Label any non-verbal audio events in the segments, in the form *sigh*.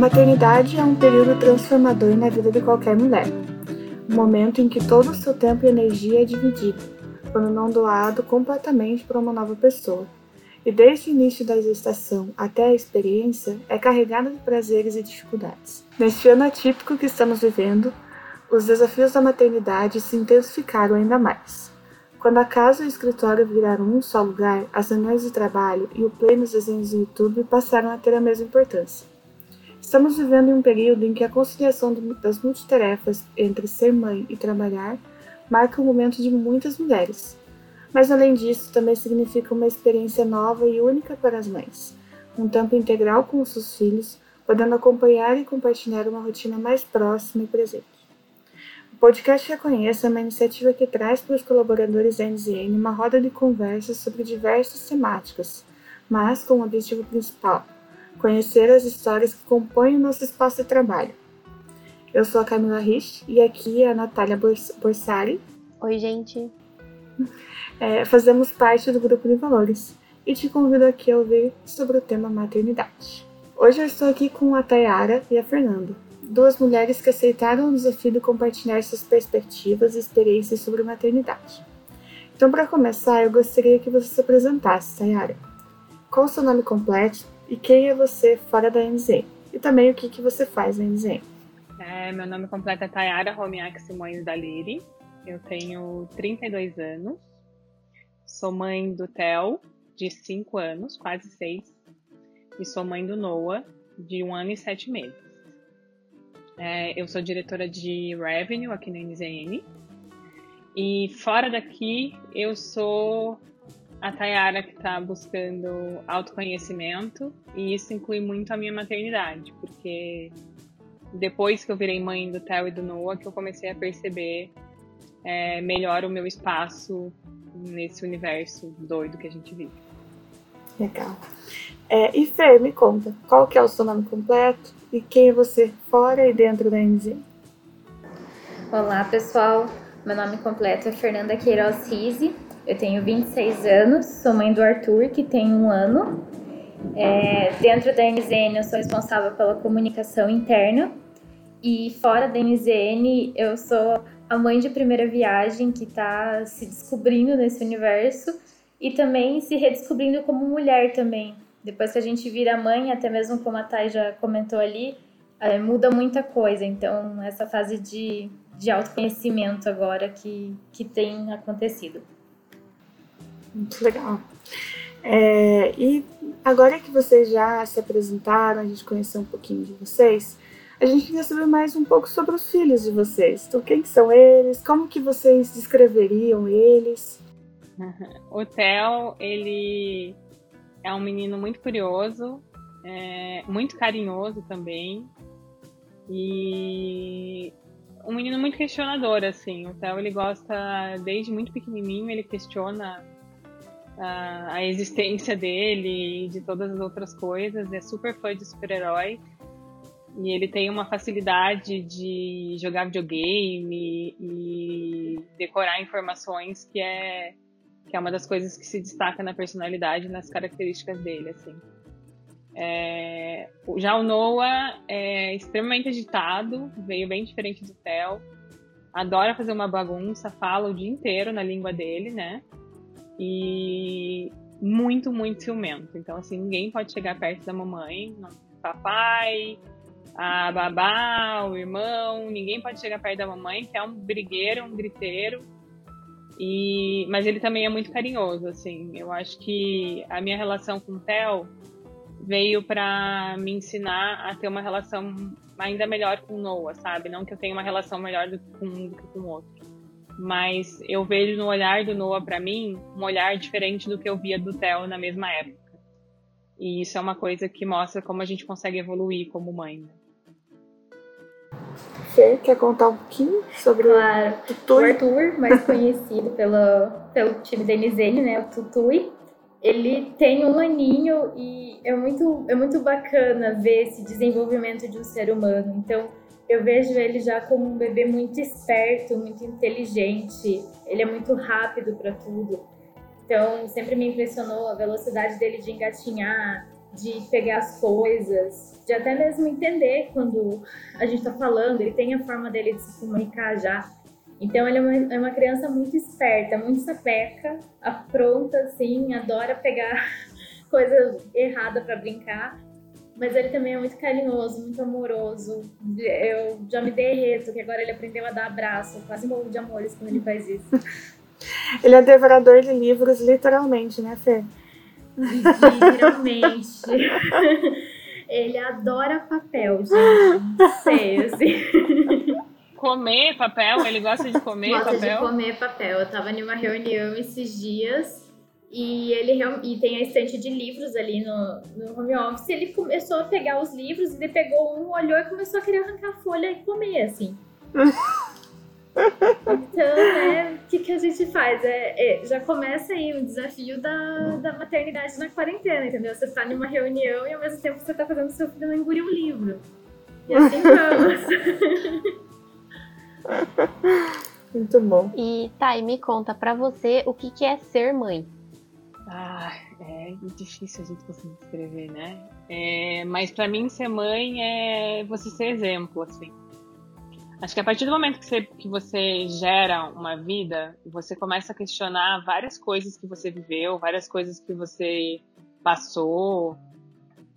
maternidade é um período transformador na vida de qualquer mulher. Um momento em que todo o seu tempo e energia é dividido, quando não doado completamente para uma nova pessoa. E desde o início da gestação até a experiência, é carregada de prazeres e dificuldades. Neste ano atípico que estamos vivendo, os desafios da maternidade se intensificaram ainda mais. Quando a casa e o escritório viraram um só lugar, as reuniões de trabalho e o play nos desenhos do YouTube passaram a ter a mesma importância. Estamos vivendo em um período em que a conciliação das multitarefas entre ser mãe e trabalhar marca o momento de muitas mulheres. Mas além disso, também significa uma experiência nova e única para as mães. Um tempo integral com os seus filhos, podendo acompanhar e compartilhar uma rotina mais próxima e presente. O podcast Reconheça é uma iniciativa que traz para os colaboradores da NZN uma roda de conversas sobre diversas temáticas, mas com o objetivo principal conhecer as histórias que compõem o nosso espaço de trabalho. Eu sou a Camila Rich e aqui é a Natália Borsari. Oi, gente. É, fazemos parte do grupo de valores e te convido aqui a ouvir sobre o tema maternidade. Hoje eu estou aqui com a Tayara e a Fernanda, duas mulheres que aceitaram o desafio de compartilhar suas perspectivas e experiências sobre maternidade. Então, para começar, eu gostaria que você se apresentasse, Tayara. Qual o seu nome completo e quem é você fora da NZN? E também o que, que você faz na NZN? É, meu nome completo é Tayara Romiak Simões Daliri. Eu tenho 32 anos. Sou mãe do Theo, de 5 anos, quase 6. E sou mãe do Noah, de 1 ano e 7 meses. É, eu sou diretora de Revenue aqui na NZN. E fora daqui, eu sou a Tayara que está buscando autoconhecimento e isso inclui muito a minha maternidade, porque depois que eu virei mãe do Theo e do Noah que eu comecei a perceber é, melhor o meu espaço nesse universo doido que a gente vive. Legal. É, e Fer, me conta, qual que é o seu nome completo e quem é você fora e dentro da NZ? Olá, pessoal. Meu nome completo é Fernanda Queiroz Rize, eu tenho 26 anos, sou mãe do Arthur, que tem um ano. É, dentro da NZN, eu sou responsável pela comunicação interna. E fora da NZN, eu sou a mãe de primeira viagem que está se descobrindo nesse universo e também se redescobrindo como mulher também. Depois que a gente vira mãe, até mesmo como a Thay já comentou ali, é, muda muita coisa. Então, essa fase de, de autoconhecimento agora que, que tem acontecido. Muito legal. É, e agora que vocês já se apresentaram, a gente conheceu um pouquinho de vocês, a gente queria saber mais um pouco sobre os filhos de vocês. Então, quem são eles? Como que vocês descreveriam eles? *laughs* O Theo, ele é um menino muito curioso, é, muito carinhoso também. E um menino muito questionador, assim. O Theo, ele gosta, desde muito pequenininho, ele questiona a, existência dele e de todas as outras coisas. É super fã de super-herói. E ele tem uma facilidade de jogar videogame e decorar informações que é, que é uma das coisas que se destaca na personalidade e nas características dele, assim. É, já o Noah é extremamente agitado, veio bem diferente do Theo. Adora fazer uma bagunça, fala o dia inteiro na língua dele, né? E muito, muito ciumento. Então, assim, ninguém pode chegar perto da mamãe, papai, a babá, o irmão, ninguém pode chegar perto da mamãe, que é um brigueiro, um griteiro. E, mas ele também é muito carinhoso, assim. Eu acho que a minha relação com o Theo veio para me ensinar a ter uma relação ainda melhor com o Noah, sabe? Não que eu tenha uma relação melhor do, com um do que com o outro mas eu vejo no olhar do Noah para mim um olhar diferente do que eu via do Theo na mesma época. E isso é uma coisa que mostra como a gente consegue evoluir como mãe. Né? Você quer contar um pouquinho sobre claro. o Tutui? O Arthur, mais conhecido pelo, pelo time da NZN, né, o Tutui. Ele tem um aninho e é muito, é muito bacana ver esse desenvolvimento de um ser humano. Então, eu vejo ele já como um bebê muito esperto, muito inteligente. Ele é muito rápido para tudo. Então, sempre me impressionou a velocidade dele de engatinhar, de pegar as coisas, de até mesmo entender quando a gente está falando, ele tem a forma dele de se comunicar já. Então ele é uma, é uma criança muito esperta, muito sapeca, apronta, assim, adora pegar *laughs* coisa errada para brincar. Mas ele também é muito carinhoso, muito amoroso. Eu já me derreto, que agora ele aprendeu a dar abraço. Eu quase morro de amores quando ele faz isso. *laughs* ele é devorador de livros, literalmente, né, Fê? Literalmente. *laughs* ele adora papel, gente. Sei, assim. Comer papel? Ele gosta de comer gosta papel? Gosta de comer papel. Eu tava em uma reunião esses dias e ele e tem a estante de livros ali no, no home office. Ele começou a pegar os livros, ele pegou um, olhou e começou a querer arrancar a folha e comer, assim. *laughs* então, né, o que, que a gente faz? É, é, já começa aí o desafio da, da maternidade na quarentena, entendeu? Você está numa reunião e ao mesmo tempo você está fazendo seu filho não engolir um livro. E assim vamos. *laughs* Muito bom. E Thay, me conta pra você o que, que é ser mãe. Ah, é difícil a gente conseguir descrever, né? É, mas para mim ser mãe é você ser exemplo, assim. Acho que a partir do momento que você, que você gera uma vida, você começa a questionar várias coisas que você viveu, várias coisas que você passou,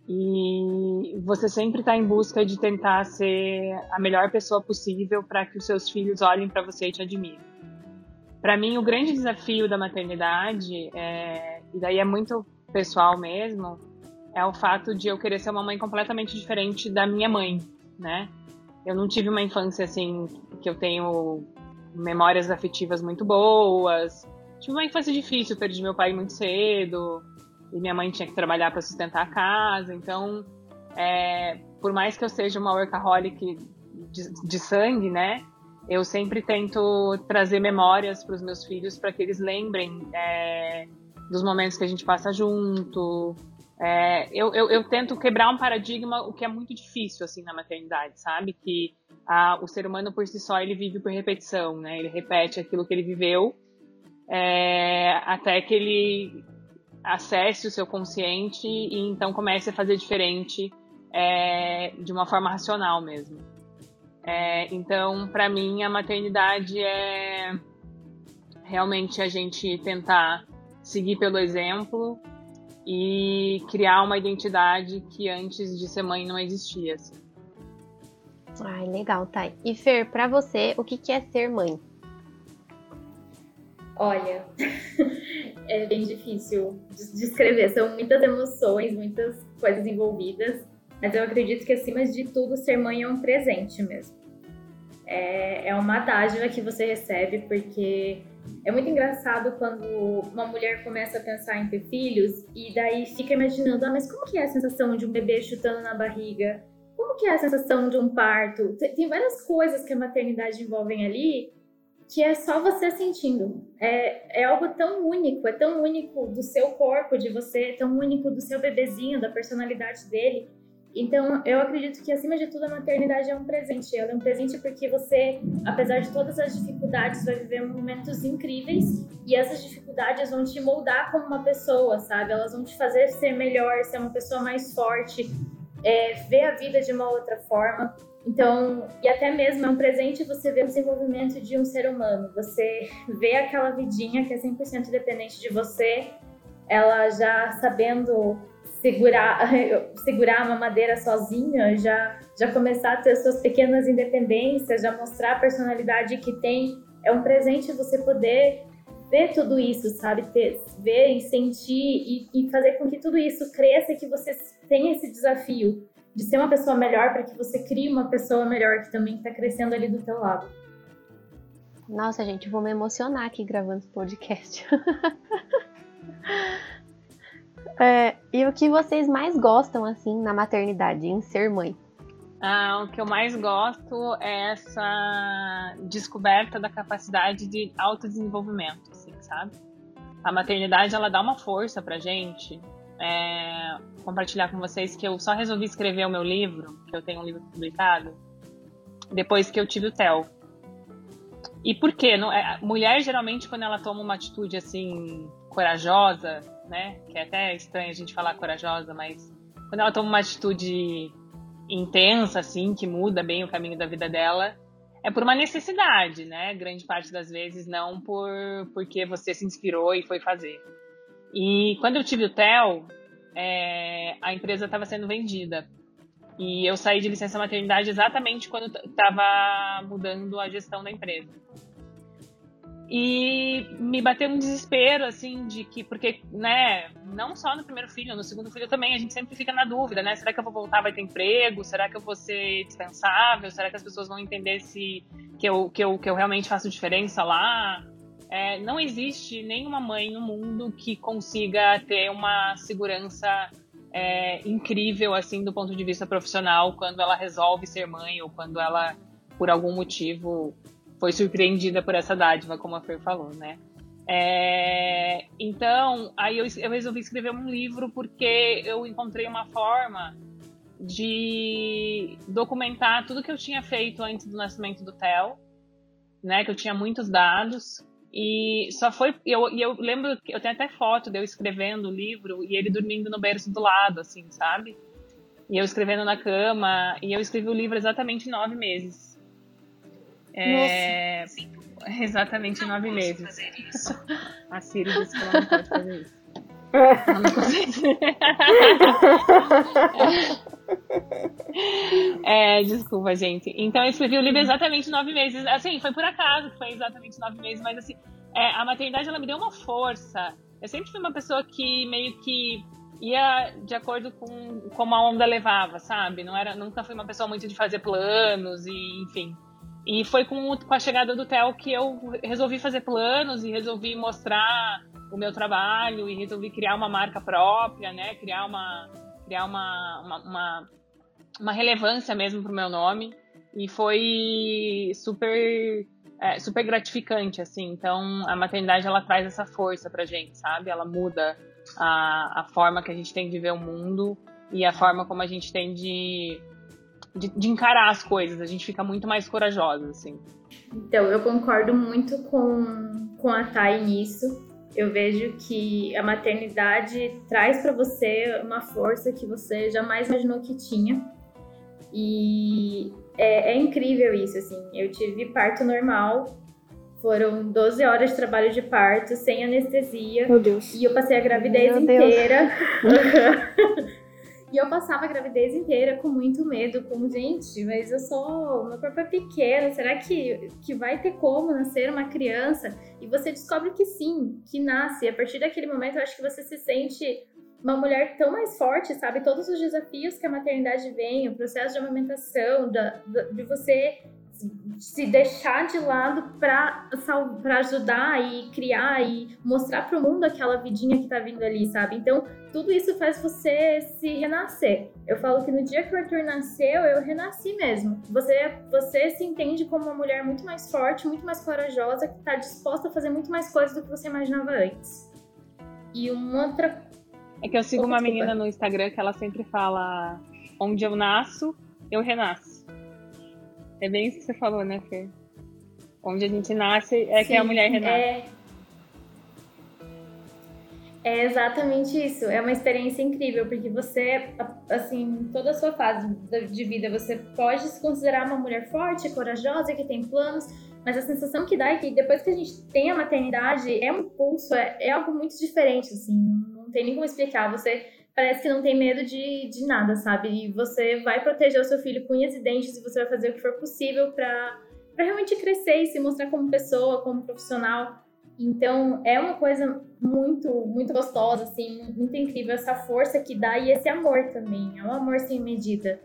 e você sempre está em busca de tentar ser a melhor pessoa possível para que os seus filhos olhem para você e te admirem. Para mim, o grande desafio da maternidade, é, e daí é muito pessoal mesmo, é o fato de eu querer ser uma mãe completamente diferente da minha mãe, né? Eu não tive uma infância assim que eu tenho memórias afetivas muito boas. Tive uma infância difícil, perdi meu pai muito cedo e minha mãe tinha que trabalhar para sustentar a casa. Então, é, por mais que eu seja uma workaholic de, de sangue, né? eu sempre tento trazer memórias para os meus filhos para que eles lembrem é, dos momentos que a gente passa junto. É, eu, eu, eu, tento quebrar um paradigma, o que é muito difícil assim na maternidade, sabe? Que a, o ser humano por si só ele vive por repetição, né? Ele repete aquilo que ele viveu é, até que ele acesse o seu consciente e então comece a fazer diferente é, de uma forma racional mesmo. É, então, para mim, a maternidade é realmente a gente tentar seguir pelo exemplo e criar uma identidade que antes de ser mãe não existia. Assim. Ai, legal, Thay. E Fer, para você, o que é ser mãe? Olha, *laughs* é bem difícil descrever. São muitas emoções, muitas coisas envolvidas. Mas eu acredito que, acima de tudo, ser mãe é um presente mesmo. É, é uma dádiva que você recebe, porque é muito engraçado quando uma mulher começa a pensar em ter filhos e daí fica imaginando, ah, mas como que é a sensação de um bebê chutando na barriga? Como que é a sensação de um parto? Tem várias coisas que a maternidade envolvem ali que é só você sentindo. É, é algo tão único, é tão único do seu corpo, de você, tão único do seu bebezinho, da personalidade dele. Então, eu acredito que, acima de tudo, a maternidade é um presente. Ela é um presente porque você, apesar de todas as dificuldades, vai viver momentos incríveis e essas dificuldades vão te moldar como uma pessoa, sabe? Elas vão te fazer ser melhor, ser uma pessoa mais forte, é, ver a vida de uma outra forma. Então, e até mesmo é um presente você ver o desenvolvimento de um ser humano. Você vê aquela vidinha que é 100% dependente de você, ela já sabendo segurar, *laughs* segurar uma madeira sozinha, já, já começar a ter suas pequenas independências, já mostrar a personalidade que tem. É um presente você poder ver tudo isso, sabe? Ter, ver e sentir e, e fazer com que tudo isso cresça e que você tenha esse desafio de ser uma pessoa melhor para que você crie uma pessoa melhor que também está crescendo ali do teu lado. Nossa, gente, vou me emocionar aqui gravando esse podcast. *laughs* é, e o que vocês mais gostam, assim, na maternidade, em ser mãe? Ah, o que eu mais gosto é essa descoberta da capacidade de autodesenvolvimento, assim, sabe? A maternidade, ela dá uma força pra gente é, compartilhar com vocês que eu só resolvi escrever o meu livro, que eu tenho um livro publicado, depois que eu tive o TEL. E por quê? Não, é, mulher, geralmente, quando ela toma uma atitude assim, corajosa, né? Que é até estranho a gente falar corajosa, mas quando ela toma uma atitude intensa, assim, que muda bem o caminho da vida dela, é por uma necessidade, né? Grande parte das vezes não por porque você se inspirou e foi fazer. E quando eu tive o TEL, é, a empresa estava sendo vendida. E eu saí de licença maternidade exatamente quando estava mudando a gestão da empresa. E me bateu um desespero, assim, de que, porque, né, não só no primeiro filho, no segundo filho também, a gente sempre fica na dúvida, né? Será que eu vou voltar, vai ter emprego? Será que eu vou ser dispensável? Será que as pessoas vão entender se que eu, que eu, que eu realmente faço diferença lá? É, não existe nenhuma mãe no mundo que consiga ter uma segurança é, incrível, assim, do ponto de vista profissional, quando ela resolve ser mãe ou quando ela, por algum motivo, foi surpreendida por essa dádiva, como a Fer falou, né? É, então, aí eu, eu, resolvi escrever um livro porque eu encontrei uma forma de documentar tudo que eu tinha feito antes do nascimento do Theo, né? Que eu tinha muitos dados e só foi eu, e eu lembro eu tenho até foto de eu escrevendo o livro e ele dormindo no berço do lado, assim, sabe? E eu escrevendo na cama e eu escrevi o livro exatamente nove meses. É, exatamente nove meses. A Siri disse que ela não pode fazer isso. Ela não consegue. É, desculpa, gente. Então eu escrevi o livro exatamente nove meses. Assim, foi por acaso que foi exatamente nove meses, mas assim, é, a maternidade ela me deu uma força. Eu sempre fui uma pessoa que meio que ia de acordo com como a onda levava, sabe? Não era, nunca fui uma pessoa muito de fazer planos e, enfim. E foi com, com a chegada do Theo que eu resolvi fazer planos e resolvi mostrar o meu trabalho e resolvi criar uma marca própria, né? Criar uma, criar uma, uma, uma, uma relevância mesmo para o meu nome. E foi super, é, super gratificante, assim. Então, a maternidade, ela traz essa força pra gente, sabe? Ela muda a, a forma que a gente tem de ver o mundo e a forma como a gente tem de de, de, encarar as coisas, a gente fica muito mais corajosa, assim. Então, eu concordo muito com, com a Thay nisso. Eu vejo que a maternidade traz para você uma força que você jamais imaginou que tinha. E é, é incrível isso, assim. Eu tive parto normal, foram 12 horas de trabalho de parto, sem anestesia. Meu Deus. E eu passei a gravidez Meu inteira. *laughs* E eu passava a gravidez inteira com muito medo, como, gente, mas eu sou. Meu corpo é pequeno, será que, que vai ter como nascer uma criança? E você descobre que sim, que nasce. E a partir daquele momento, eu acho que você se sente uma mulher tão mais forte, sabe? Todos os desafios que a maternidade vem, o processo de amamentação, da, da de você se deixar de lado para ajudar e criar e mostrar para o mundo aquela vidinha que tá vindo ali, sabe? Então, tudo isso faz você se renascer. Eu falo que no dia que o Arthur nasceu, eu renasci mesmo. Você, você se entende como uma mulher muito mais forte, muito mais corajosa, que está disposta a fazer muito mais coisas do que você imaginava antes. E uma outra. É que eu sigo uma menina no Instagram que ela sempre fala: onde eu nasço, eu renasço. É bem isso que você falou, né, Fer? Onde a gente nasce é Sim, que a mulher renasce. É... é exatamente isso. É uma experiência incrível, porque você, assim, toda a sua fase de vida, você pode se considerar uma mulher forte, corajosa, que tem planos, mas a sensação que dá é que depois que a gente tem a maternidade, é um pulso, é, é algo muito diferente, assim, não tem nem como explicar. Você parece que não tem medo de, de nada, sabe? E você vai proteger o seu filho com unhas e dentes e você vai fazer o que for possível para realmente crescer e se mostrar como pessoa, como profissional. Então, é uma coisa muito, muito gostosa, assim, muito incrível essa força que dá e esse amor também. É um amor sem medida.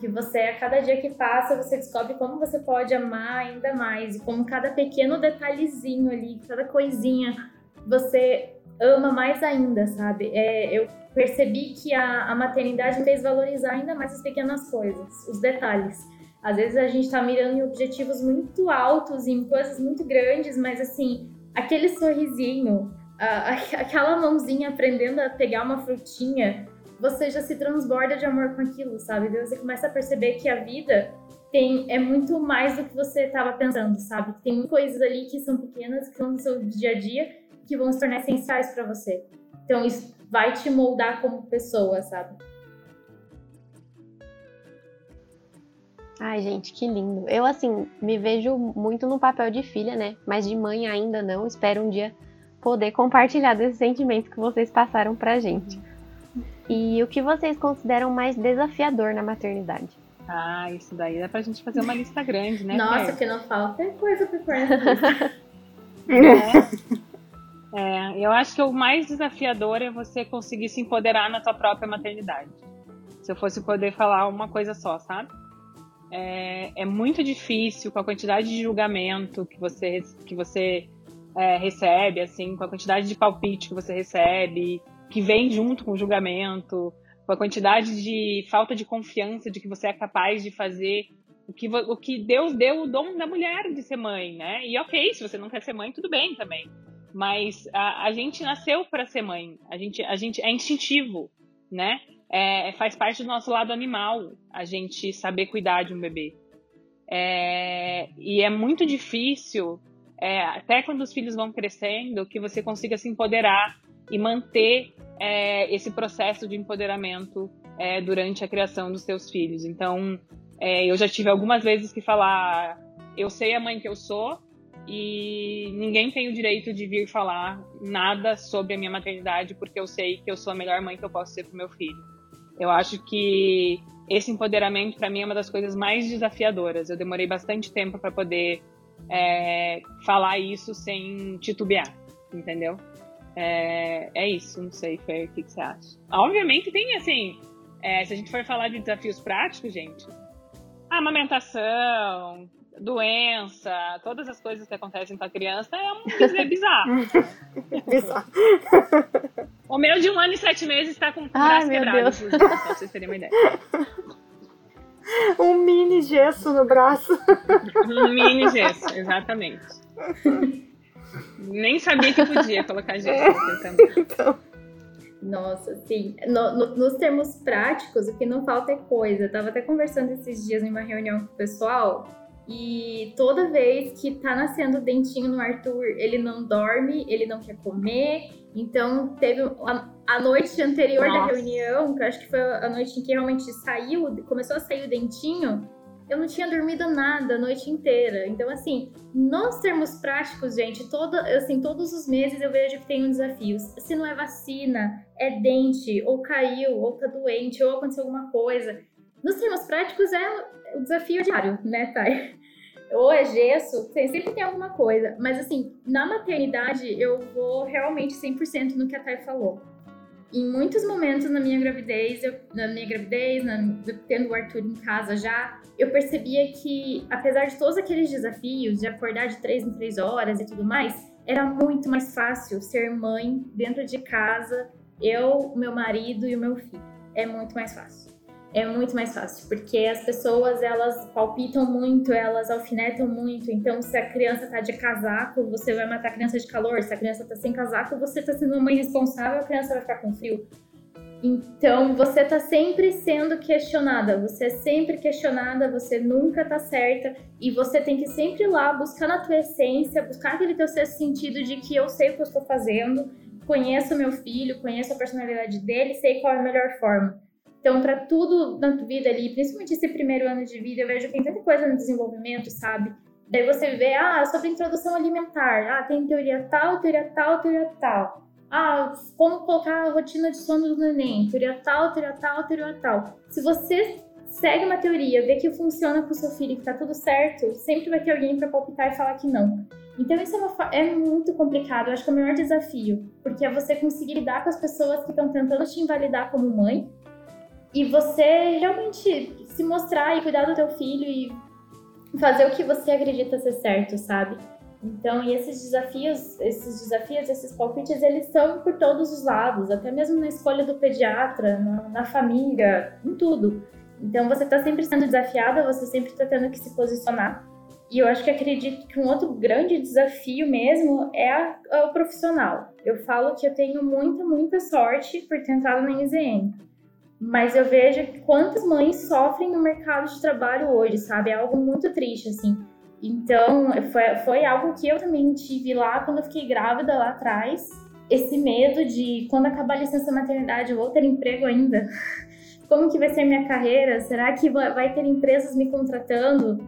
Que você, a cada dia que passa, você descobre como você pode amar ainda mais e como cada pequeno detalhezinho ali, cada coisinha, você ama mais ainda, sabe? É, eu percebi que a, a maternidade fez valorizar ainda mais as pequenas coisas, os detalhes. Às vezes a gente tá mirando em objetivos muito altos, em coisas muito grandes, mas assim, aquele sorrisinho, a, *laughs* aquela mãozinha aprendendo a pegar uma frutinha, você já se transborda de amor com aquilo, sabe? Você começa a perceber que a vida tem, é muito mais do que você estava pensando, sabe? Tem coisas ali que são pequenas, que são no seu dia a dia, que vão se tornar essenciais para você. Então, isso vai te moldar como pessoa, sabe? Ai, gente, que lindo. Eu, assim, me vejo muito no papel de filha, né? Mas de mãe ainda não. Espero um dia poder compartilhar desses sentimentos que vocês passaram pra gente. E o que vocês consideram mais desafiador na maternidade? Ah, isso daí dá pra gente fazer uma lista grande, né? Nossa, Fer? que não falta é coisa pra. *laughs* *laughs* É. É, eu acho que o mais desafiador é você conseguir se empoderar na tua própria maternidade. Se eu fosse poder falar uma coisa só, sabe? É, é muito difícil com a quantidade de julgamento que você, que você é, recebe, assim, com a quantidade de palpite que você recebe, que vem junto com o julgamento, com a quantidade de falta de confiança de que você é capaz de fazer o que, o que Deus deu o dom da mulher de ser mãe, né? E ok, se você não quer ser mãe, tudo bem também. Mas a, a gente nasceu para ser mãe. A gente, a gente é instintivo, né? É, faz parte do nosso lado animal a gente saber cuidar de um bebê. É, e é muito difícil, é, até quando os filhos vão crescendo, que você consiga se empoderar e manter é, esse processo de empoderamento é, durante a criação dos seus filhos. Então, é, eu já tive algumas vezes que falar: eu sei a mãe que eu sou e ninguém tem o direito de vir falar nada sobre a minha maternidade porque eu sei que eu sou a melhor mãe que eu posso ser para meu filho. Eu acho que esse empoderamento para mim é uma das coisas mais desafiadoras. Eu demorei bastante tempo para poder é, falar isso sem titubear, entendeu? É, é isso, não sei, Fer, o que, que, você acha? Obviamente tem, assim, é, se a gente for falar de desafios práticos, gente, amamentação, doença, todas as coisas que acontecem com a criança é um *laughs* é bizarro. bizarro. o meu de um ano e sete meses está com o braço Ai, quebrado, Deus. pra vocês terem uma ideia. Um mini gesso no braço. Um mini gesso, exatamente. Nem sabia que podia colocar gesso também. Então, Nossa, sim. No- no- nos termos práticos, o que não falta é coisa. Eu tava até conversando esses dias em uma reunião com o pessoal. E toda vez que tá nascendo o dentinho no Arthur, ele não dorme, ele não quer comer. Então, teve a, a noite anterior da Nossa. reunião, que eu acho que foi a noite em que realmente saiu, começou a sair o dentinho, eu não tinha dormido nada a noite inteira. Então, assim, nos termos práticos, gente, toda, assim, todos os meses eu vejo que tem um desafio. Se não é vacina, é dente, ou caiu, ou tá doente, ou aconteceu alguma coisa. Nos termos práticos é o desafio diário, né, Thay? Ou é gesso, sempre tem alguma coisa. Mas assim, na maternidade eu vou realmente 100% no que a Thay falou. Em muitos momentos na minha gravidez, eu- na minha gravidez, na- tendo o Arthur em casa já, eu percebia que, apesar de todos aqueles desafios de acordar de três em três horas e tudo mais, era muito mais fácil ser mãe dentro de casa, eu, meu marido e o meu filho. É muito mais fácil. É muito mais fácil, porque as pessoas elas palpitam muito, elas alfinetam muito. Então, se a criança tá de casaco, você vai matar a criança de calor. Se a criança tá sem casaco, você tá sendo uma mãe responsável, a criança vai ficar com frio. Então, você tá sempre sendo questionada, você é sempre questionada, você nunca tá certa e você tem que sempre ir lá buscar na tua essência, buscar aquele teu sexto sentido de que eu sei o que eu estou fazendo, conheço meu filho, conheço a personalidade dele, sei qual é a melhor forma. Então, para tudo na tua vida ali, principalmente esse primeiro ano de vida, eu vejo que tem tanta coisa no desenvolvimento, sabe? Daí você vê, ah, sobre introdução alimentar, ah, tem teoria tal, teoria tal, teoria tal. Ah, como colocar a rotina de sono do neném, teoria tal, teoria tal, teoria tal. Se você segue uma teoria, vê que funciona com o seu filho, que tá tudo certo, sempre vai ter alguém para palpitar e falar que não. Então isso é, uma é muito complicado, eu acho que é o maior desafio, porque é você conseguir lidar com as pessoas que estão tentando te invalidar como mãe e você realmente se mostrar e cuidar do teu filho e fazer o que você acredita ser certo, sabe? Então, e esses desafios, esses desafios, esses palpites, eles são por todos os lados, até mesmo na escolha do pediatra, na, na família, em tudo. Então, você está sempre sendo desafiada, você sempre está tendo que se posicionar. E eu acho que acredito que um outro grande desafio mesmo é, a- é o profissional. Eu falo que eu tenho muita, muita sorte por ter entrado na IZN. Mas eu vejo quantas mães sofrem no mercado de trabalho hoje, sabe? É algo muito triste, assim. Então, foi, foi algo que eu também tive lá quando eu fiquei grávida lá atrás. Esse medo de quando acabar a licença maternidade eu vou ter emprego ainda. *laughs* como que vai ser minha carreira? Será que vai ter empresas me contratando?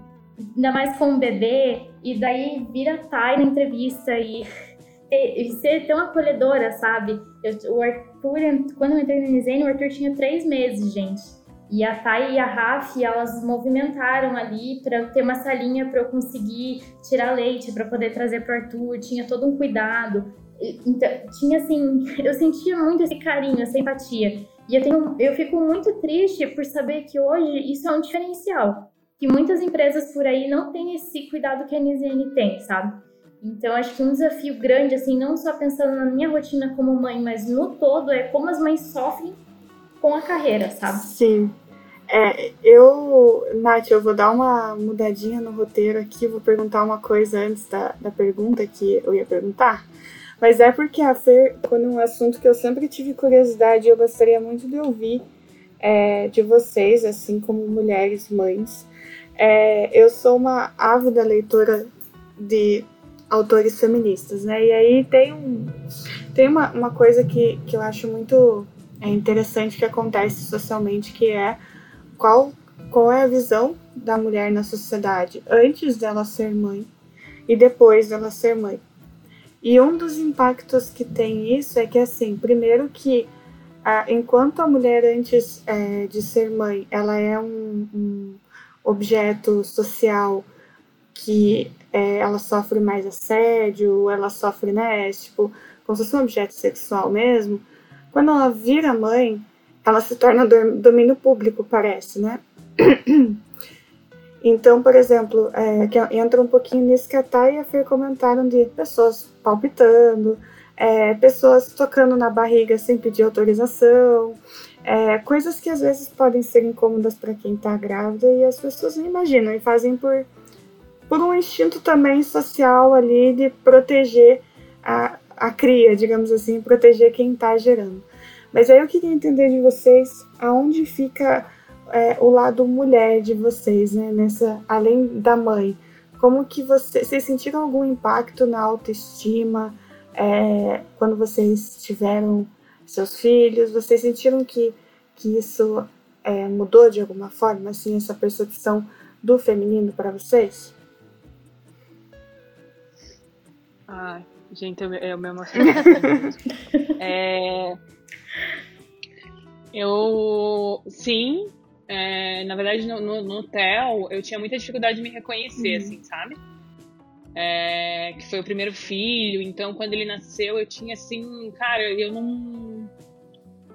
Ainda mais com um bebê? E daí vira Thay na entrevista e, *laughs* e, e ser tão acolhedora, sabe? Eu, o Quando eu entrei no Nizene, o Arthur tinha três meses, gente. E a Thay e a Raf, elas movimentaram ali para ter uma salinha para eu conseguir tirar leite, para poder trazer para Arthur. Tinha todo um cuidado. Então, tinha assim, *laughs* eu sentia muito esse carinho, essa empatia. E eu, tenho, eu fico muito triste por saber que hoje isso é um diferencial. Que muitas empresas por aí não têm esse cuidado que a NZN tem, sabe? Então, acho que um desafio grande, assim, não só pensando na minha rotina como mãe, mas no todo, é como as mães sofrem com a carreira, sabe? Sim. É, eu, Nath, eu vou dar uma mudadinha no roteiro aqui, vou perguntar uma coisa antes da, da pergunta que eu ia perguntar. Mas é porque a Fer, quando um assunto que eu sempre tive curiosidade, eu gostaria muito de ouvir é, de vocês, assim como mulheres, mães. É, eu sou uma ávida leitora de autores feministas, né? E aí tem, um, tem uma, uma coisa que, que eu acho muito é, interessante que acontece socialmente, que é qual, qual é a visão da mulher na sociedade antes dela ser mãe e depois dela ser mãe. E um dos impactos que tem isso é que, assim, primeiro que enquanto a mulher antes é, de ser mãe, ela é um, um objeto social que é, ela sofre mais assédio, ela sofre, né, tipo, como se fosse um objeto sexual mesmo, quando ela vira mãe, ela se torna domínio público, parece, né? *clears throat* Então, por exemplo, é, que entra um pouquinho nisso que a Thay e a comentaram de pessoas palpitando, é, pessoas tocando na barriga sem pedir autorização, é, coisas que às vezes podem ser incômodas para quem está grávida e as pessoas não imaginam e fazem por, por um instinto também social ali de proteger a, a cria, digamos assim, proteger quem está gerando. Mas aí eu queria entender de vocês aonde fica é, o lado mulher de vocês, né? Nessa, além da mãe, como que você, vocês sentiram algum impacto na autoestima é, quando vocês tiveram seus filhos? Vocês sentiram que, que isso é, mudou de alguma forma, assim, essa percepção do feminino para vocês? Ah, gente, eu, eu me emociono. *laughs* é, eu, sim, é, na verdade, no, no, no hotel, eu tinha muita dificuldade de me reconhecer, uhum. assim, sabe? É, que foi o primeiro filho, então quando ele nasceu, eu tinha assim, cara, eu não.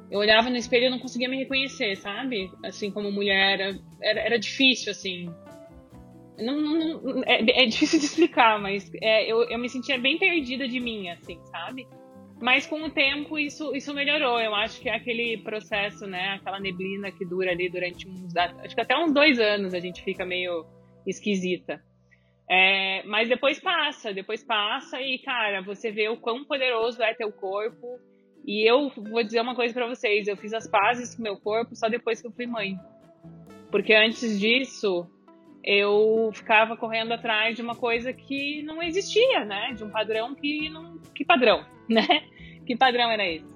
Eu olhava no espelho e não conseguia me reconhecer, sabe? Assim, como mulher, era, era difícil, assim. Não, não, é, é, difícil de explicar, mas é, eu, eu me sentia bem perdida de mim, assim, sabe? Mas com o tempo isso, isso melhorou. Eu acho que é aquele processo, né? Aquela neblina que dura ali durante uns. Acho que até uns dois anos a gente fica meio esquisita. É, mas depois passa, depois passa e, cara, você vê o quão poderoso é teu corpo. E eu vou dizer uma coisa para vocês: eu fiz as pazes com meu corpo só depois que eu fui mãe. Porque antes disso, eu ficava correndo atrás de uma coisa que não existia, né? De um padrão que não. Que padrão, *laughs* né? Que padrão era esse?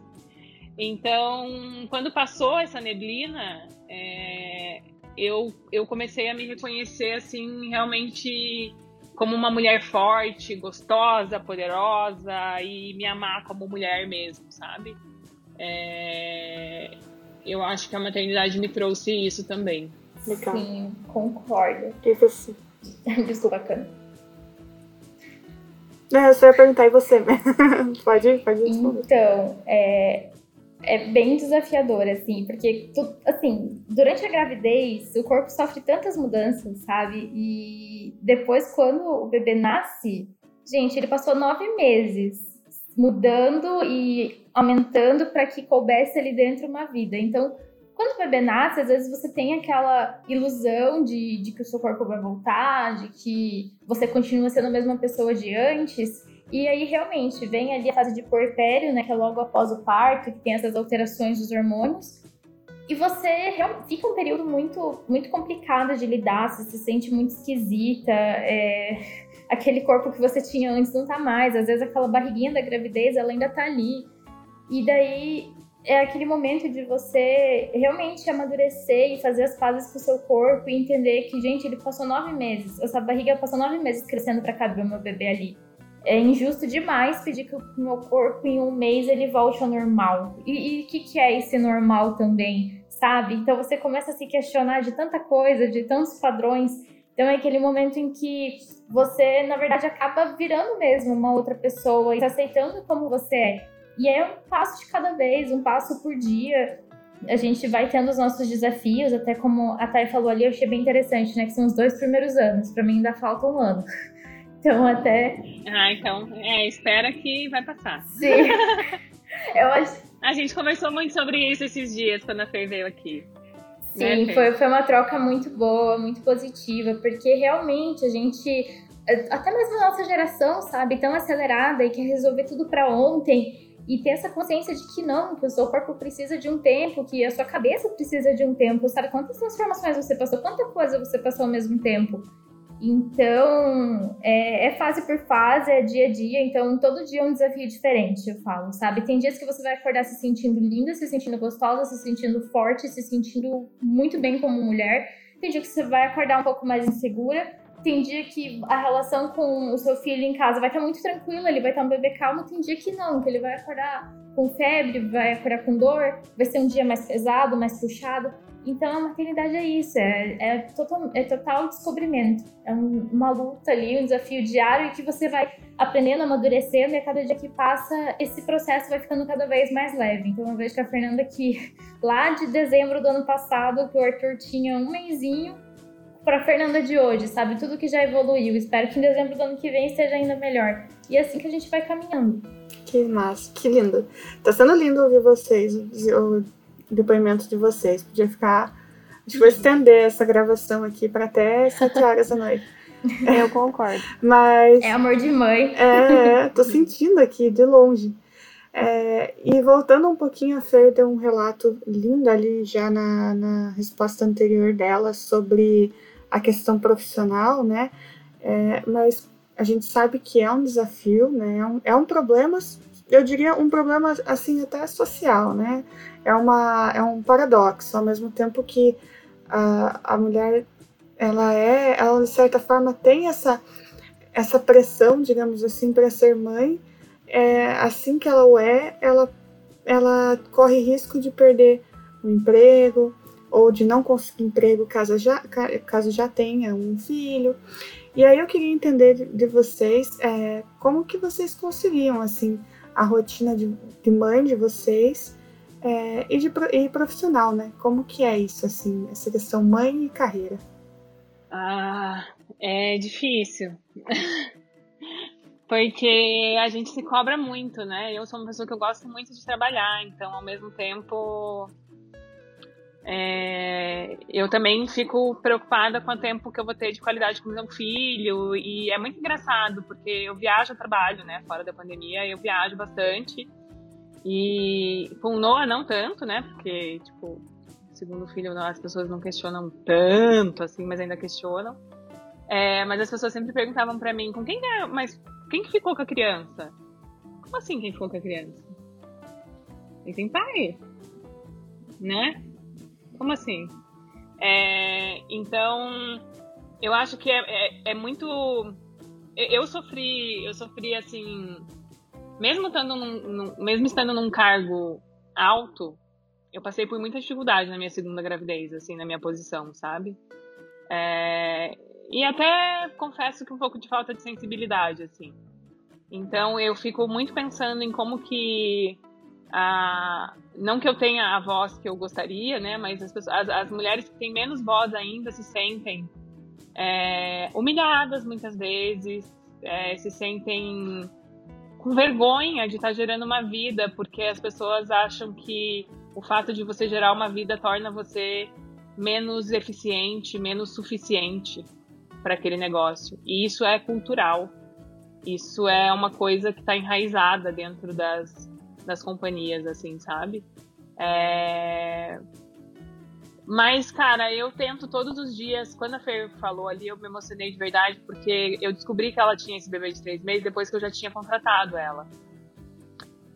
Então, quando passou essa neblina, é, eu, eu comecei a me reconhecer assim, realmente como uma mulher forte, gostosa, poderosa e me amar como mulher mesmo, sabe? É, eu acho que a maternidade me trouxe isso também. Legal. Sim, concordo. E você? *laughs* Desculpa, Cana. Não, eu só ia perguntar, e você? *laughs* pode, pode responder. Então, é, é bem desafiador, assim, porque, tu, assim, durante a gravidez, o corpo sofre tantas mudanças, sabe? E depois, quando o bebê nasce, gente, ele passou nove meses mudando e aumentando para que coubesse ali dentro uma vida. Então, quando o bebê nasce, às vezes você tem aquela ilusão de, de que o seu corpo vai voltar, de que você continua sendo a mesma pessoa de antes. E aí, realmente, vem ali a fase de puerpério, né, que é logo após o parto, que tem essas alterações dos hormônios. E você fica um período muito, muito complicado de lidar, você se sente muito esquisita, é... *laughs* aquele corpo que você tinha antes não tá mais, às vezes aquela barriguinha da gravidez, ela ainda tá ali. E daí é aquele momento de você realmente amadurecer e fazer as pazes com o seu corpo e entender que, gente, ele passou nove meses, essa barriga passou nove meses crescendo para caber o meu bebê ali. É injusto demais pedir que o meu corpo em um mês ele volte ao normal. E o que, que é esse normal também, sabe? Então você começa a se questionar de tanta coisa, de tantos padrões. Então é aquele momento em que você, na verdade, acaba virando mesmo uma outra pessoa e se aceitando como você é. E é um passo de cada vez, um passo por dia. A gente vai tendo os nossos desafios, até como a Thay falou ali, eu achei bem interessante, né? Que são os dois primeiros anos. Para mim ainda falta um ano. *laughs* Então até. Ah, então, é, espera que vai passar. Sim. *laughs* eu acho. A gente conversou muito sobre isso esses dias quando a Fê veio aqui. Sim, né, foi, foi uma troca muito boa, muito positiva, porque realmente a gente, até mesmo a nossa geração, sabe, tão acelerada e quer resolver tudo para ontem e ter essa consciência de que não, que o seu corpo precisa de um tempo, que a sua cabeça precisa de um tempo, sabe? Quantas transformações você passou, quanta coisa você passou ao mesmo tempo. Então, é, é, fase por fase, é dia a dia, então todo dia é um desafio diferente, eu falo, sabe? Tem dias que você vai acordar se sentindo linda, se sentindo gostosa, se sentindo forte, se sentindo muito bem como mulher. Tem dia que você vai acordar um pouco mais insegura, tem dia que a relação com o seu filho em casa vai estar muito tranquila, ele vai estar um bebê calmo, tem dia que não, que ele vai acordar com febre, vai acordar com dor, vai ser um dia mais pesado, mais puxado. Então a maternidade é isso, é, é, total, é total descobrimento. É um, uma luta ali, um desafio diário que você vai aprendendo, amadurecendo e a cada dia que passa, esse processo vai ficando cada vez mais leve. Então eu vejo que a Fernanda que *laughs* lá de dezembro do ano passado, que o Arthur tinha um mêsinho, para Fernanda de hoje, sabe? Tudo que já evoluiu. Espero que em dezembro do ano que vem esteja ainda melhor. E é assim que a gente vai caminhando. Que massa, que lindo. Tá sendo lindo ouvir vocês, o depoimento de vocês. Podia ficar. A gente vai estender essa gravação aqui para até 7 *laughs* horas da noite. *laughs* Eu concordo. Mas. É amor de mãe. É, tô sentindo aqui de longe. É, e voltando um pouquinho, a Fer deu um relato lindo ali já na, na resposta anterior dela sobre a questão profissional, né? É, mas a gente sabe que é um desafio, né? É um, é um problema, eu diria um problema assim até social, né? É, uma, é um paradoxo, ao mesmo tempo que a, a mulher ela é, ela de certa forma tem essa essa pressão, digamos assim, para ser mãe. É, assim que ela o é, ela ela corre risco de perder o emprego, ou de não conseguir emprego caso já, caso já tenha um filho. E aí eu queria entender de, de vocês é, como que vocês conseguiam assim a rotina de, de mãe de vocês é, e de e profissional, né? Como que é isso assim, essa questão mãe e carreira? Ah, é difícil. *laughs* Porque a gente se cobra muito, né? Eu sou uma pessoa que eu gosto muito de trabalhar, então ao mesmo tempo é, eu também fico preocupada com o tempo que eu vou ter de qualidade com meu filho. E é muito engraçado, porque eu viajo a trabalho, né? Fora da pandemia, eu viajo bastante. E com o Noah não tanto, né? Porque, tipo, segundo filho, as pessoas não questionam tanto, assim, mas ainda questionam. É, mas as pessoas sempre perguntavam para mim, com quem é, mas quem que ficou com a criança? Como assim quem ficou com a criança? Ele tem pai, né? Como assim? É, então, eu acho que é, é, é, muito. Eu sofri, eu sofri assim, mesmo estando num, num, mesmo estando num cargo alto, eu passei por muita dificuldade na minha segunda gravidez, assim, na minha posição, sabe? É, e até confesso que um pouco de falta de sensibilidade, assim. Então eu fico muito pensando em como que ah, não que eu tenha a voz que eu gostaria, né? Mas as, pessoas, as, as mulheres que têm menos voz ainda se sentem é, humilhadas muitas vezes, é, se sentem com vergonha de estar gerando uma vida, porque as pessoas acham que o fato de você gerar uma vida torna você menos eficiente, menos suficiente para aquele negócio. E isso é cultural. Isso é uma coisa que está enraizada dentro das, das companhias, assim, sabe? É... Mas, cara, eu tento todos os dias. Quando a Fer falou ali, eu me emocionei de verdade, porque eu descobri que ela tinha esse bebê de três meses depois que eu já tinha contratado ela.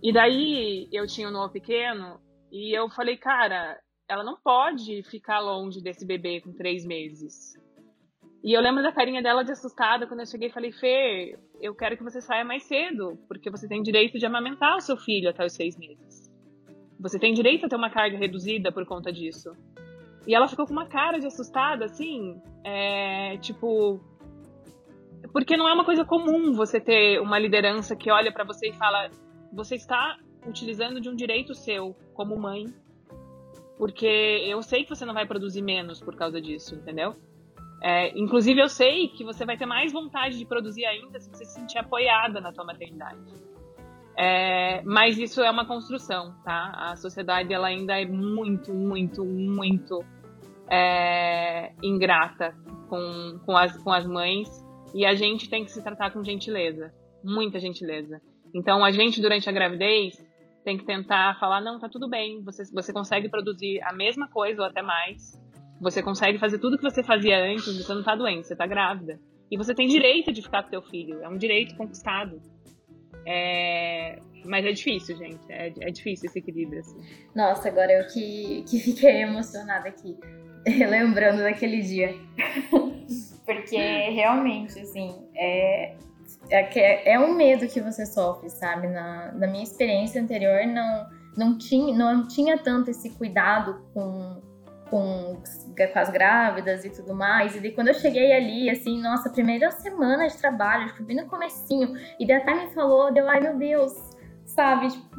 E daí eu tinha um novo pequeno E eu falei, cara, ela não pode ficar longe desse bebê com três meses. E eu lembro da carinha dela de assustada quando eu cheguei e falei, Fê, eu quero que você saia mais cedo, porque você tem direito de amamentar o seu filho até os seis meses. Você tem direito a ter uma carga reduzida por conta disso. E ela ficou com uma cara de assustada, assim, é, tipo. Porque não é uma coisa comum você ter uma liderança que olha para você e fala: você está utilizando de um direito seu como mãe, porque eu sei que você não vai produzir menos por causa disso, entendeu? É, inclusive, eu sei que você vai ter mais vontade de produzir ainda se você se sentir apoiada na tua maternidade. É, mas isso é uma construção, tá? A sociedade ela ainda é muito, muito, muito é, ingrata com, com, as, com as mães e a gente tem que se tratar com gentileza, muita gentileza. Então, a gente, durante a gravidez, tem que tentar falar: não, tá tudo bem, você, você consegue produzir a mesma coisa ou até mais você consegue fazer tudo que você fazia antes, você não tá doente, você tá grávida. E você tem direito de ficar com seu filho, é um direito conquistado. É... Mas é difícil, gente, é, é difícil esse equilíbrio. Assim. Nossa, agora eu que, que fiquei emocionada aqui, *laughs* lembrando daquele dia. *laughs* Porque realmente, assim, é, é, é um medo que você sofre, sabe? Na, na minha experiência anterior, não, não, tinha, não tinha tanto esse cuidado com com, com as grávidas e tudo mais. E daí quando eu cheguei ali, assim, nossa, primeira semana de trabalho, tipo, bem no comecinho, e daí até me falou, deu, ai meu Deus, sabe? Tipo,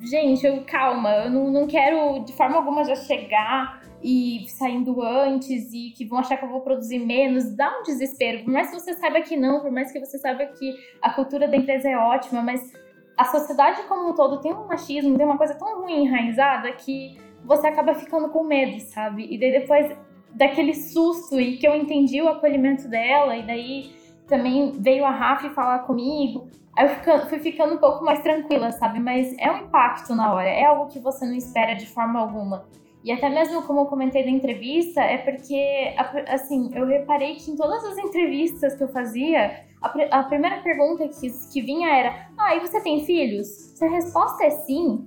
gente, eu, calma, eu não, não quero de forma alguma já chegar e saindo antes e que vão achar que eu vou produzir menos, dá um desespero. Por mais que você saiba que não, por mais que você saiba que a cultura da empresa é ótima, mas a sociedade como um todo tem um machismo, tem uma coisa tão ruim enraizada que você acaba ficando com medo, sabe? E daí depois daquele susto e que eu entendi o acolhimento dela, e daí também veio a Rafa falar comigo. Aí eu fui ficando um pouco mais tranquila, sabe? Mas é um impacto na hora, é algo que você não espera de forma alguma. E até mesmo como eu comentei na entrevista, é porque, assim, eu reparei que em todas as entrevistas que eu fazia, a, a primeira pergunta que, que vinha era: Ah, e você tem filhos? Se a resposta é sim,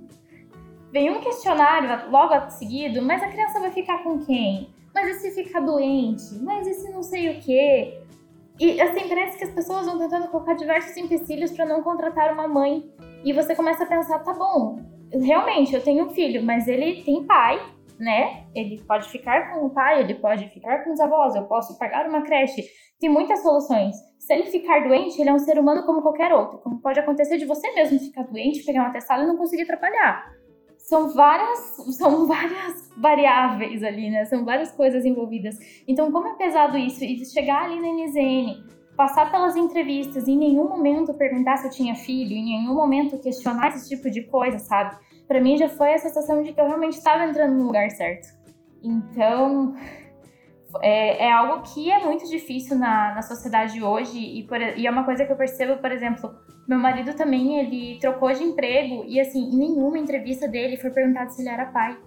vem um questionário logo seguido, mas a criança vai ficar com quem? Mas e se ficar doente? Mas e se não sei o quê? E assim, parece que as pessoas vão tentando colocar diversos empecilhos para não contratar uma mãe. E você começa a pensar, tá bom, realmente eu tenho um filho, mas ele tem pai, né? Ele pode ficar com o pai, ele pode ficar com os avós, eu posso pagar uma creche. Tem muitas soluções. Se ele ficar doente, ele é um ser humano como qualquer outro. Como pode acontecer de você mesmo ficar doente, pegar uma testada e não conseguir trabalhar são várias, são várias variáveis ali, né? São várias coisas envolvidas. Então, como é pesado isso? E chegar ali na NZN, passar pelas entrevistas em nenhum momento perguntar se eu tinha filho, em nenhum momento questionar esse tipo de coisa, sabe? Para mim já foi a sensação de que eu realmente estava entrando no lugar certo. Então, é, é, algo que é muito difícil na, na sociedade hoje e, por, e é uma coisa que eu percebo, por exemplo, meu marido também, ele trocou de emprego e, assim, em nenhuma entrevista dele foi perguntado se ele era pai.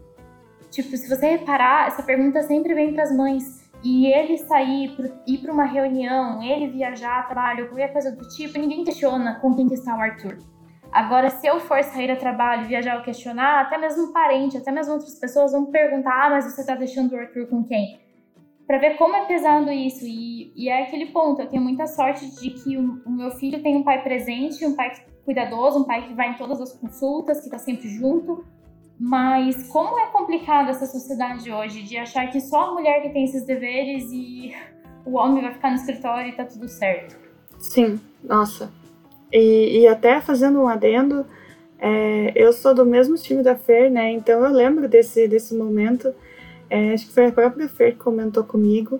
Tipo, se você reparar, essa pergunta sempre vem para as mães. E ele sair, ir para uma reunião, ele viajar, trabalho, qualquer coisa do tipo, ninguém questiona com quem que está o Arthur. Agora, se eu for sair a trabalho, viajar ou questionar, até mesmo parente, até mesmo outras pessoas vão perguntar: ah, mas você está deixando o Arthur com quem? Para ver como é pesado isso. E, e, é aquele ponto, eu tenho muita sorte de que o, o, meu filho tem um pai presente, um pai cuidadoso, um pai que vai em todas as consultas, que está sempre junto. Mas como é complicado essa sociedade hoje de achar que só a mulher que tem esses deveres e o homem vai ficar no escritório e tá tudo certo. Sim, nossa. E, e até fazendo um adendo, é, eu sou do mesmo time da Fer, né? Então eu lembro desse, desse momento é, acho que foi a própria Fer que comentou comigo.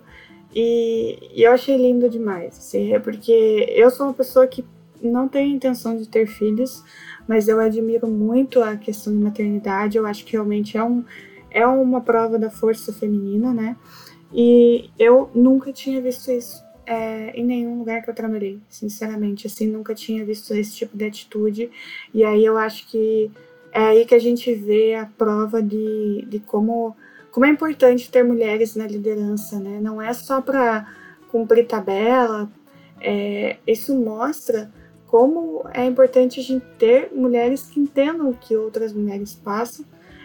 E, e, eu achei lindo demais, assim, é porque eu sou uma pessoa que não tem intenção de ter filhos, mas eu admiro muito a questão de maternidade. Eu acho que realmente é, um, é uma prova da força feminina, né? E eu nunca tinha visto isso é, em nenhum lugar que eu trabalhei, sinceramente. Assim, nunca tinha visto esse tipo de atitude. E aí eu acho que é aí que a gente vê a prova de, de como como é importante ter mulheres na liderança, né? Não é só para cumprir tabela. É, isso mostra como é importante a gente ter mulheres que entendam o que outras mulheres passam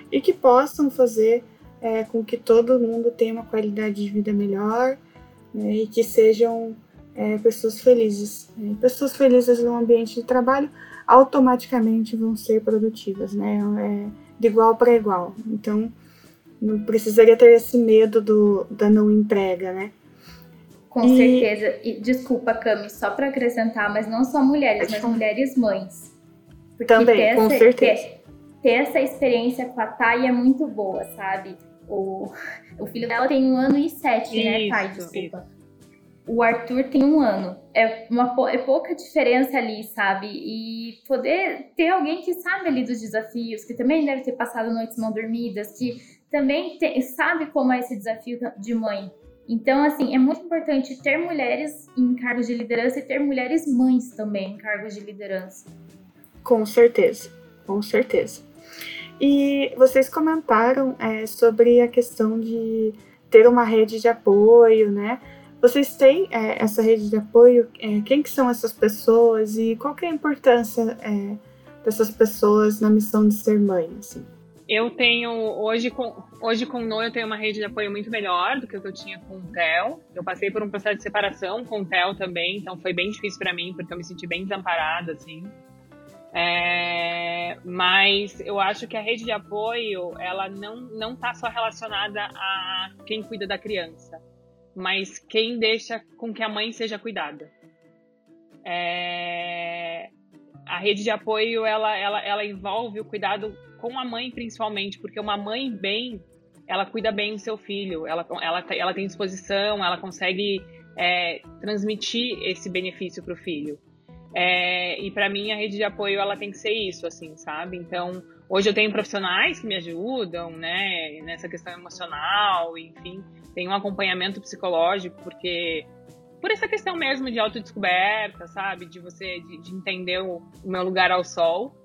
e que possam fazer é, com que todo mundo tenha uma qualidade de vida melhor né, e que sejam é, pessoas felizes. Né? Pessoas felizes no ambiente de trabalho automaticamente vão ser produtivas, né? É, de igual para igual. Então, não precisaria ter esse medo do, da não entrega, né? Com e... certeza. E, desculpa, Cami, só para acrescentar, mas não só mulheres, mas mulheres mães. Porque Também, com certeza. Ter, ter, essa experiência com a Thay é muito boa, sabe? O, o filho dela tem um ano e sete, isso, né, Thay? Desculpa. Isso. O Arthur tem um ano. É, uma, é pouca diferença ali, sabe? E poder ter alguém que sabe ali dos desafios, que também deve ter passado noites mal dormidas, que também te, sabe como é esse desafio de mãe. Então, assim, é muito importante ter mulheres em cargos de liderança e ter mulheres mães também em cargos de liderança. Com certeza, com certeza. E vocês comentaram é, sobre a questão de ter uma rede de apoio, né? Vocês têm é, essa rede de apoio? É, quem que são essas pessoas e qual que é a importância é, dessas pessoas na missão de ser mãe? Assim? Eu tenho, hoje com, hoje com o No, eu tenho uma rede de apoio muito melhor do que eu tinha com o Theo. Eu passei por um processo de separação com o Theo também, então foi bem difícil para mim, porque eu me senti bem desamparada, assim. É, mas eu acho que a rede de apoio, ela não, não tá só relacionada a quem cuida da criança mas quem deixa com que a mãe seja cuidada. É... A rede de apoio ela, ela, ela envolve o cuidado com a mãe principalmente, porque uma mãe bem, ela cuida bem do seu filho, ela, ela, ela tem disposição, ela consegue é, transmitir esse benefício para o filho. É, e para mim a rede de apoio ela tem que ser isso, assim, sabe? Então hoje eu tenho profissionais que me ajudam, né, nessa questão emocional, enfim, tem um acompanhamento psicológico, porque por essa questão mesmo de autodescoberta, sabe? De você de, de entender o, o, meu lugar ao sol.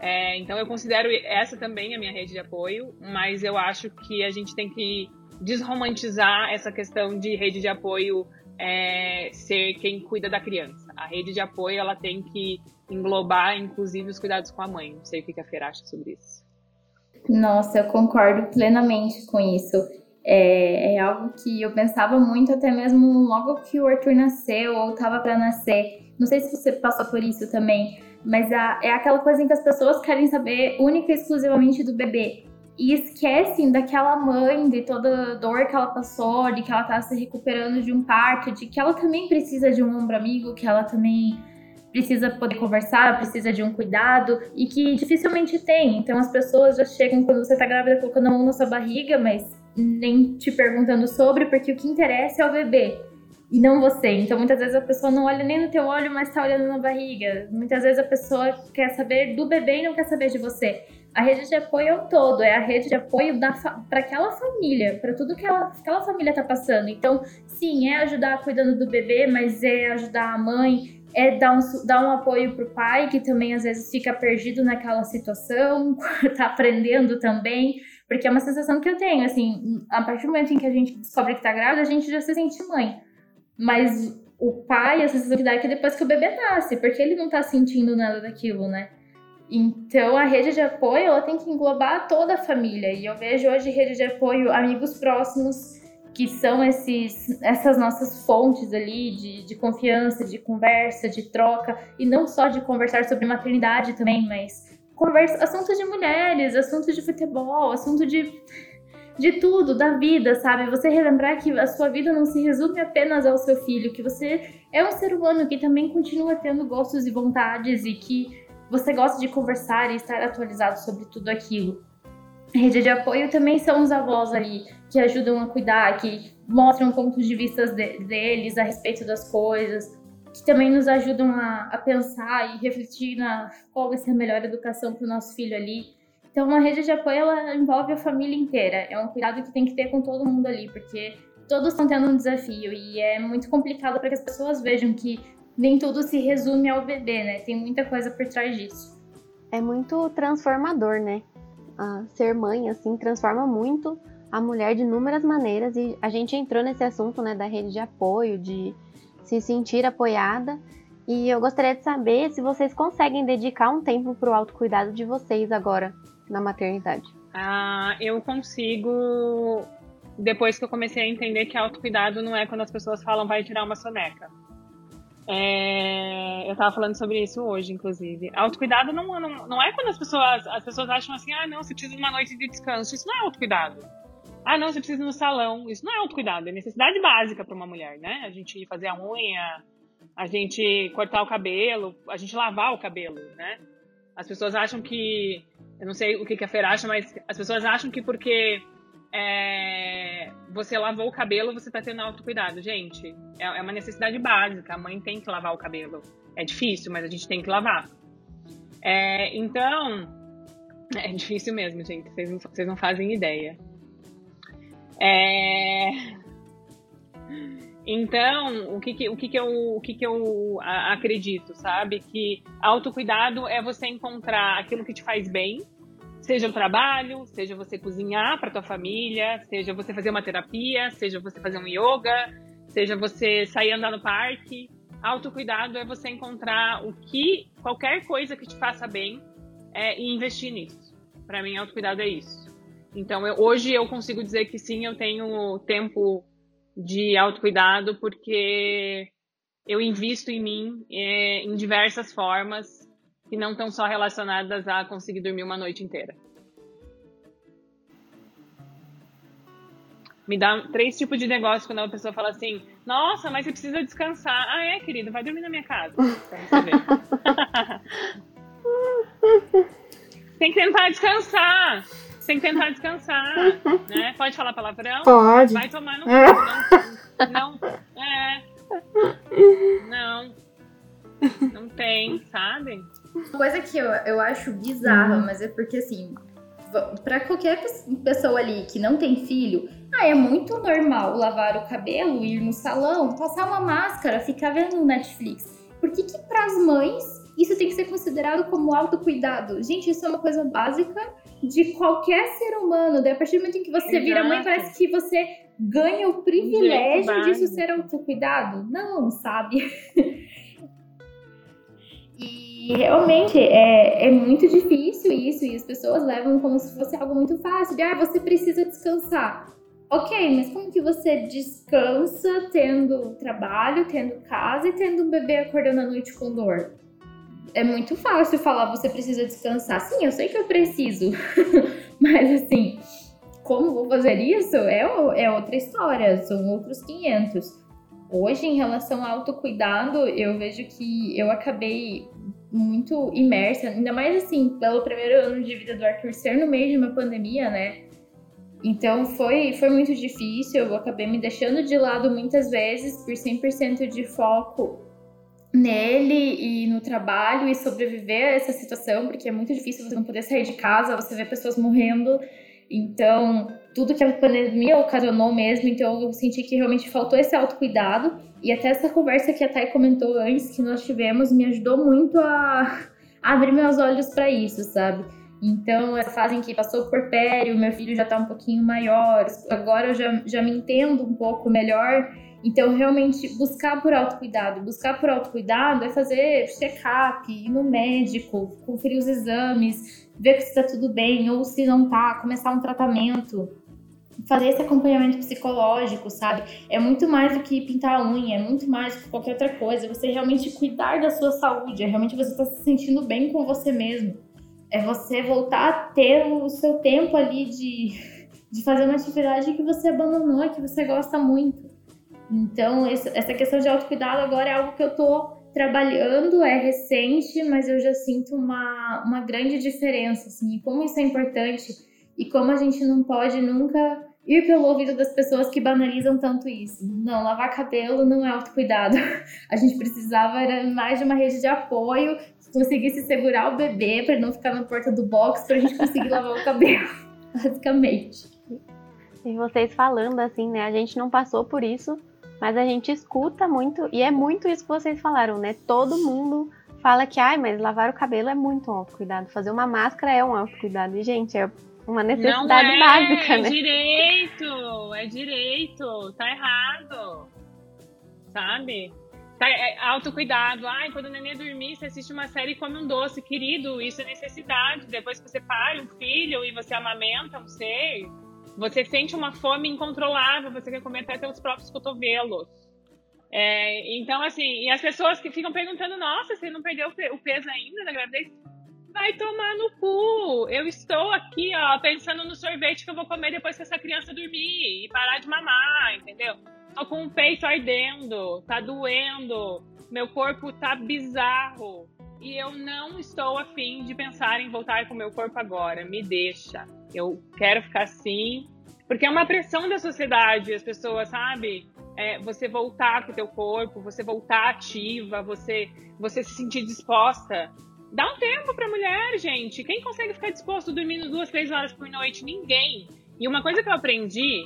É, então eu considero essa também a minha rede de apoio, mas eu acho que a gente tem que desromantizar essa questão de rede de apoio é, ser quem cuida da criança. A rede de apoio ela tem que englobar, inclusive, os cuidados com a mãe. Não sei o que a Fer acha sobre isso. Nossa, eu concordo plenamente com isso. É, é, algo que eu pensava muito até mesmo logo que o Arthur nasceu ou estava para nascer. Não sei se você passou por isso também, mas a, é aquela coisa em que as pessoas querem saber única e exclusivamente do bebê e esquecem daquela mãe, de toda a dor que ela passou, de que ela está se recuperando de um parto, de que ela também precisa de um ombro amigo, que ela também precisa poder conversar, precisa de um cuidado e que dificilmente tem. Então as pessoas já chegam quando você está grávida colocando a mão na sua barriga, mas nem te perguntando sobre, porque o que interessa é o bebê e não você. Então muitas vezes a pessoa não olha nem no teu olho, mas está olhando na barriga. Muitas vezes a pessoa quer saber do bebê e não quer saber de você. A rede de apoio é o todo, é a rede de apoio para aquela família, para tudo que ela, aquela família está passando. Então, sim, é ajudar cuidando do bebê, mas é ajudar a mãe, é dar um, dar um apoio para o pai, que também às vezes fica perdido naquela situação, está *laughs* aprendendo também. Porque é uma sensação que eu tenho, assim, a partir do momento em que a gente descobre que tá grávida, a gente já se sente mãe. Mas o pai, a sensação que dá é que depois que o bebê nasce, porque ele não tá sentindo nada daquilo, né? Então a rede de apoio ela tem que englobar toda a família. E eu vejo hoje rede de apoio, amigos próximos, que são esses, essas nossas fontes ali de, de confiança, de conversa, de troca, e não só de conversar sobre maternidade também, mas conversa, assunto de mulheres, assunto de futebol, assunto de, de tudo, da vida, sabe? Você relembrar que a sua vida não se resume apenas ao seu filho, que você é um ser humano que também continua tendo gostos e vontades e que você gosta de conversar e estar atualizado sobre tudo aquilo. rede de apoio também são os avós ali, que ajudam a cuidar, que mostram pontos de vista de, deles a respeito das coisas, que também nos ajudam a, a pensar e refletir na qual vai ser a melhor educação para o nosso filho ali. Então, uma rede de apoio ela envolve a família inteira. É um cuidado que tem que ter com todo mundo ali, porque todos estão tendo um desafio e é muito complicado para que as pessoas vejam que nem tudo se resume ao bebê, né? Tem muita coisa por trás disso. É muito transformador, né? Ah, ser mãe, assim, transforma muito a mulher de inúmeras maneiras e a gente entrou nesse assunto, né, da rede de apoio, de se sentir apoiada. E eu gostaria de saber se vocês conseguem dedicar um tempo para o autocuidado de vocês agora na maternidade. Ah, eu consigo, depois que eu comecei a entender que autocuidado não é quando as pessoas falam vai tirar uma soneca. É, eu tava falando sobre isso hoje, inclusive. Autocuidado não, não, não é quando as pessoas, as pessoas acham assim, ah, não, você precisa de uma noite de descanso. Isso não é autocuidado. Ah, não, você precisa ir no salão. Isso não é autocuidado, é necessidade básica para uma mulher, né? A gente fazer a unha, a gente cortar o cabelo, a gente lavar o cabelo, né? As pessoas acham que. Eu não sei o que, que a Fer acha, mas as pessoas acham que porque é, você lavou o cabelo, você tá tendo autocuidado. Gente, é, é uma necessidade básica. A mãe tem que lavar o cabelo. É difícil, mas a gente tem que lavar. É, então, é difícil mesmo, gente. Vocês não, vocês não fazem ideia. É... Então, o que, que, o que, que, eu, o que, que eu acredito, sabe? Que autocuidado é você encontrar aquilo que te faz bem, seja o trabalho, seja você cozinhar para tua família, seja você fazer uma terapia, seja você fazer um yoga, seja você sair andar no parque. Autocuidado é você encontrar o que, qualquer coisa que te faça bem é, e investir nisso. Para mim, autocuidado é isso. Então, eu, hoje eu consigo dizer que sim, eu tenho tempo de autocuidado porque eu invisto em mim é, em diversas formas que não estão só relacionadas a conseguir dormir uma noite inteira. Me dá três tipos de negócio quando a pessoa fala assim: Nossa, mas você precisa descansar. Ah, é, querido, vai dormir na minha casa. *laughs* Pra você ver. *laughs* Tem que tentar descansar tem que tentar descansar, *laughs* né? Pode falar palavrão? Pode. Vai tomar no cu. Não, não, é. Não. Não tem, sabe? Uma coisa que eu, eu acho bizarra, uhum. mas é porque assim, para qualquer pessoa ali que não tem filho, ah, é muito normal lavar o cabelo, ir no salão, passar uma máscara, ficar vendo Netflix. Por que que pras mães isso tem que ser considerado como autocuidado? Gente, isso é uma coisa básica de qualquer ser humano. Daí, a partir do momento em que você Exato. vira mãe, parece que você ganha o privilégio disso ser autocuidado. Não, sabe? *laughs* e realmente é, é muito difícil isso, e as pessoas levam como se fosse algo muito fácil. De, ah, você precisa descansar. Ok, mas como que você descansa tendo trabalho, tendo casa e tendo um bebê acordando à noite com dor? É muito fácil falar você precisa descansar. Sim, eu sei que eu preciso, *laughs* mas assim, como vou fazer isso é, é outra história, são outros 500. Hoje, em relação ao autocuidado, eu vejo que eu acabei muito imersa, ainda mais assim, pelo primeiro ano de vida do Arthur ser no meio de uma pandemia, né? Então foi, foi muito difícil, eu acabei me deixando de lado muitas vezes por 100% de foco nele e no trabalho e sobreviver a essa situação, porque é muito difícil você não poder sair de casa, você vê pessoas morrendo. Então, tudo que a pandemia ocasionou mesmo, então eu senti que realmente faltou esse autocuidado. E até essa conversa que a Thay comentou antes, que nós tivemos, me ajudou muito a, a abrir meus olhos para isso, sabe? Então, essa fase em que passou por pério, meu filho já tá um pouquinho maior, agora eu já, já me entendo um pouco melhor então, realmente, buscar por autocuidado. Buscar por autocuidado é fazer check-up, ir no médico, conferir os exames, ver se está tudo bem ou se não tá, começar um tratamento. Fazer esse acompanhamento psicológico, sabe? É muito mais do que pintar a unha, é muito mais do que qualquer outra coisa. Você realmente cuidar da sua saúde, é realmente você estar tá se sentindo bem com você mesmo. É você voltar a ter o seu tempo ali de, de fazer uma atividade que você abandonou, que você gosta muito. Então, essa questão de autocuidado agora é algo que eu tô trabalhando, é recente, mas eu já sinto uma, uma grande diferença, assim, como isso é importante e como a gente não pode nunca ir pelo ouvido das pessoas que banalizam tanto isso. Não, lavar cabelo não é autocuidado. *laughs* A gente precisava era mais de uma rede de apoio que conseguisse segurar o bebê para não ficar na porta do box para a gente conseguir lavar o cabelo, *laughs* basicamente. E vocês falando assim, né? A gente não passou por isso, mas a gente escuta muito, e é muito isso que vocês falaram, né? Todo mundo fala que, ai, mas lavar o cabelo é muito um autocuidado, fazer uma máscara é um autocuidado. E, gente, é uma necessidade é, básica, é né? É direito, é direito, tá errado. Sabe? Tá, é, autocuidado. Ai, quando o neném dormir, você assiste uma série e come um doce. Querido, isso é necessidade. Depois que você pare um filho e você amamenta um ser, você sente uma fome incontrolável, você quer comer até seus próprios cotovelos. É, então, assim, e as pessoas que ficam perguntando, nossa, você não perdeu o peso ainda na gravidez? Vai tomar no cu! Eu estou aqui, ó, pensando no sorvete que eu vou comer depois que essa criança dormir e parar de mamar, entendeu? Tô com o peito ardendo, tá doendo, meu corpo tá bizarro. E eu não estou afim de pensar em voltar com o meu corpo agora. Me deixa. Eu quero ficar assim. Porque é uma pressão da sociedade, as pessoas, sabe? É, você voltar com o teu corpo, você voltar ativa, você, você se sentir disposta. Dá um tempo pra mulher, gente. Quem consegue ficar disposto dormindo duas, três horas por noite? Ninguém. E uma coisa que eu aprendi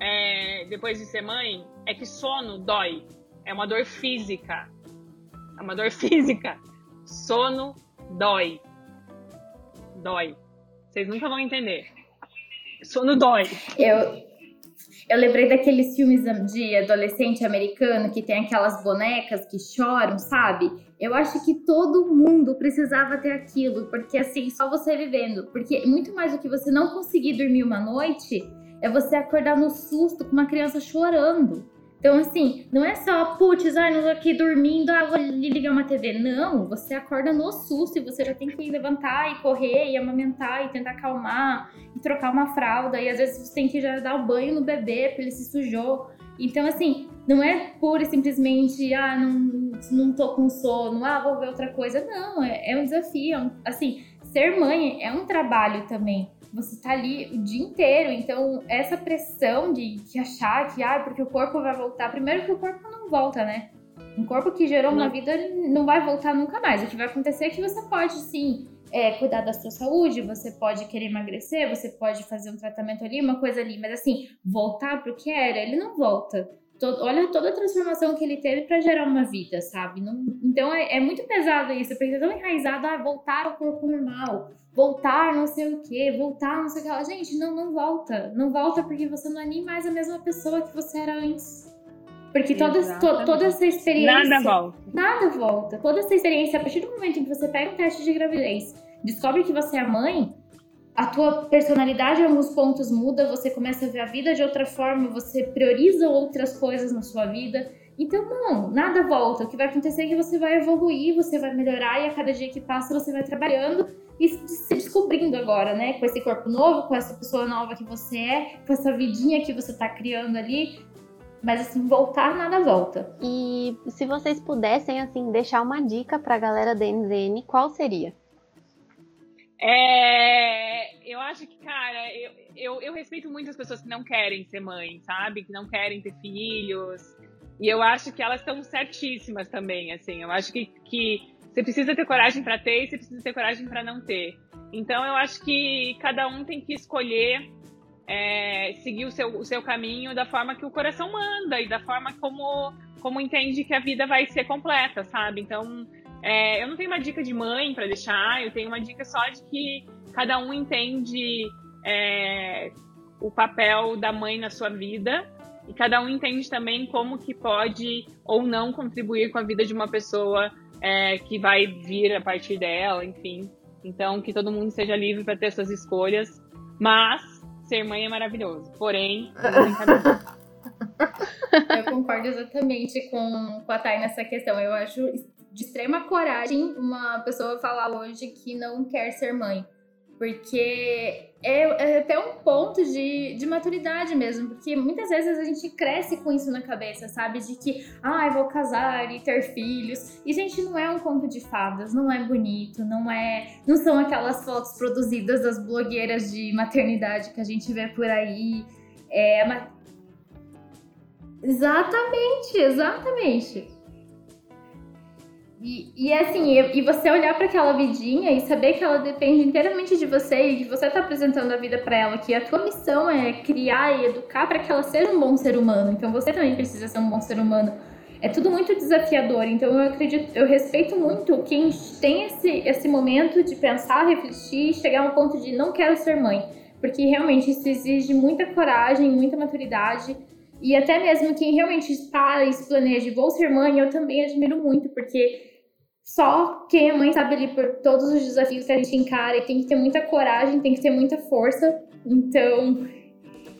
é, depois de ser mãe é que sono dói. É uma dor física. É uma dor *laughs* física. Sono dói. Dói. Vocês nunca vão entender. Sono dói. Eu, eu lembrei daqueles filmes de adolescente americano que tem aquelas bonecas que choram, sabe? Eu acho que todo mundo precisava ter aquilo, porque assim, só você vivendo. Porque muito mais do que você não conseguir dormir uma noite, é você acordar no susto com uma criança chorando. Então, assim, não é só, putz, ai, não tô aqui dormindo, ah, vou ligar uma TV. Não, você acorda no susto e você já tem que levantar e correr e amamentar e tentar acalmar e trocar uma fralda. E às vezes você tem que já dar o banho no bebê porque ele se sujou. Então, assim, não é pura e simplesmente, ah, não, não tô com sono, ah, vou ver outra coisa. Não, é, é um desafio. É um, assim, ser mãe é um trabalho também você tá ali o dia inteiro. Então, essa pressão de, de achar que, ah, porque o corpo vai voltar. Primeiro que o corpo não volta, né? Um corpo que gerou uma vida não vai voltar nunca mais. O que vai acontecer é que você pode, sim, é, cuidar da sua saúde, você pode querer emagrecer, você pode fazer um tratamento ali, uma coisa ali, mas assim, voltar pro que era, ele não volta. Todo, olha toda a transformação que ele teve para gerar uma vida, sabe? Não, então é, é, muito pesado isso, porque é tão enraizado, ah, voltar ao corpo normal voltar não sei o que, voltar não sei o que. Gente, não, não volta. Não volta porque você não é nem mais a mesma pessoa que você era antes. Porque toda, to, toda essa experiência. Nada volta. Nada volta. Toda essa experiência, a partir do momento em que você pega um teste de gravidez, descobre que você é mãe, a tua personalidade em alguns pontos muda, você começa a ver a vida de outra forma, você prioriza outras coisas na sua vida. Então, não, nada volta. O que vai acontecer é que você vai evoluir, você vai melhorar e a cada dia que passa você vai trabalhando e se descobrindo agora, né? Com esse corpo novo, com essa pessoa nova que você é, com essa vidinha que você tá criando ali. Mas assim, voltar nada volta. E se vocês pudessem, assim, deixar uma dica pra galera da NZN, qual seria? É, eu acho que, cara, eu, eu, eu, respeito muito as pessoas que não querem ser mãe, sabe? Que não querem ter filhos. E eu acho que elas estão certíssimas também, assim. Eu acho que, que você precisa ter coragem para ter e você precisa ter coragem para não ter. Então eu acho que cada um tem que escolher é, seguir o seu, o seu caminho da forma que o coração manda e da forma como, como entende que a vida vai ser completa, sabe? Então é, eu não tenho uma dica de mãe para deixar, eu tenho uma dica só de que cada um entende é, o papel da mãe na sua vida e cada um entende também como que pode ou não contribuir com a vida de uma pessoa é, que vai vir a partir dela, enfim. Então, que todo mundo seja livre para ter suas escolhas. Mas ser mãe é maravilhoso. Porém, *laughs* Eu concordo exatamente com, com a Thay nessa questão. Eu acho de extrema coragem uma pessoa falar hoje que não quer ser mãe. Porque é, é, até um ponto de, de maturidade mesmo, porque muitas vezes a gente cresce com isso na cabeça, sabe? De que, ah, vou casar e ter filhos. E, gente, não é um conto de fadas, não é bonito, não é. Não são aquelas fotos produzidas das blogueiras de maternidade que a gente vê por aí. É. Uma... Exatamente, exatamente. E, e assim, e, e você olhar para aquela vidinha e saber que ela depende inteiramente de você e que você está apresentando a vida para ela, que a tua missão é criar e educar para que ela seja um bom ser humano. Então você também precisa ser um bom ser humano. É tudo muito desafiador. Então eu acredito, eu respeito muito quem tem esse, esse momento de pensar, refletir, chegar a um ponto de não quero ser mãe, porque realmente isso exige muita coragem, muita maturidade E até mesmo quem realmente para e se planeja, vou ser mãe, eu também admiro muito, porque só quem é mãe sabe ali por todos os desafios que a gente encara e tem que ter muita coragem, tem que ter muita força. Então,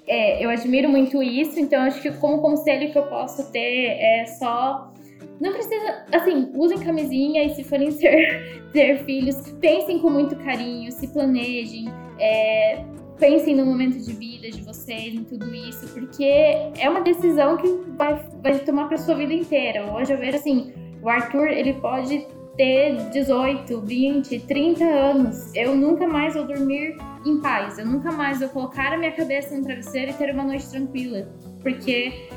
é, eu admiro muito isso. Então, acho que como conselho que eu posso ter é só. Não precisa. Assim, usem camisinha e se forem *laughs* ser, ter filhos, pensem com muito carinho, se planejem. É, pensem no momento de vida de vocês, em tudo isso, porque é uma decisão que vai, vai tomar para sua vida inteira. Hoje eu vejo assim, o Arthur, ele pode ter 18, 20, 30 anos. Eu nunca mais vou dormir em paz. Eu nunca mais vou colocar a minha cabeça no travesseiro e ter uma noite tranquila. Porque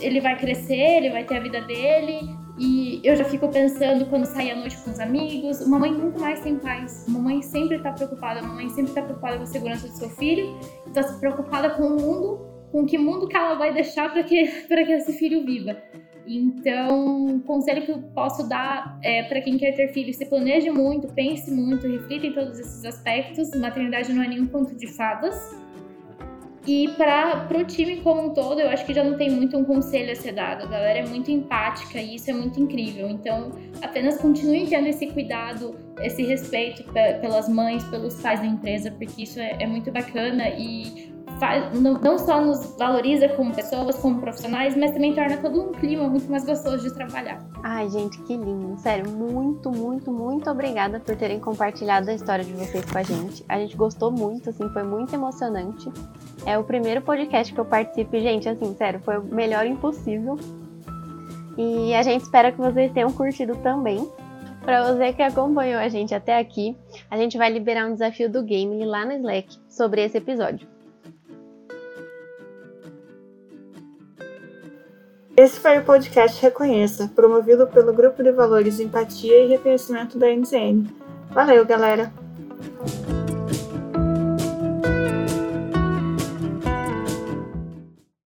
ele vai crescer, ele vai ter a vida dele. E eu já fico pensando quando sair à noite com os amigos. Uma mãe nunca mais tem paz. Uma mãe sempre está preocupada. Uma mãe sempre está preocupada com a segurança do seu filho. Está preocupada com o mundo, com que mundo que ela vai deixar para que, *laughs* que esse filho viva. Então, o conselho que eu posso dar é para quem quer ter filho, se planeje muito, pense muito, reflita em todos esses aspectos. Maternidade não é nenhum conto de fadas. E para o time como um todo, eu acho que já não tem muito um conselho a ser dado. A galera é muito empática e isso é muito incrível. Então, apenas continue tendo esse cuidado, esse respeito pelas mães, pelos pais da empresa, porque isso é, é muito bacana e faz, não, não, só nos valoriza como pessoas, como profissionais, mas também torna todo um clima muito mais gostoso de trabalhar. Ai, gente, que lindo. Sério, muito, muito, muito obrigada por terem compartilhado a história de vocês com a gente. A gente gostou muito, assim, foi muito emocionante. É o primeiro podcast que eu participo e, gente, assim, sério, foi o melhor impossível. E a gente espera que vocês tenham curtido também. Para você que acompanhou a gente até aqui, a gente vai liberar um desafio do game lá no Slack sobre esse episódio. Esse foi o podcast Reconheça, promovido pelo Grupo de Valores Empatia e Reconhecimento da NZN. Valeu, galera!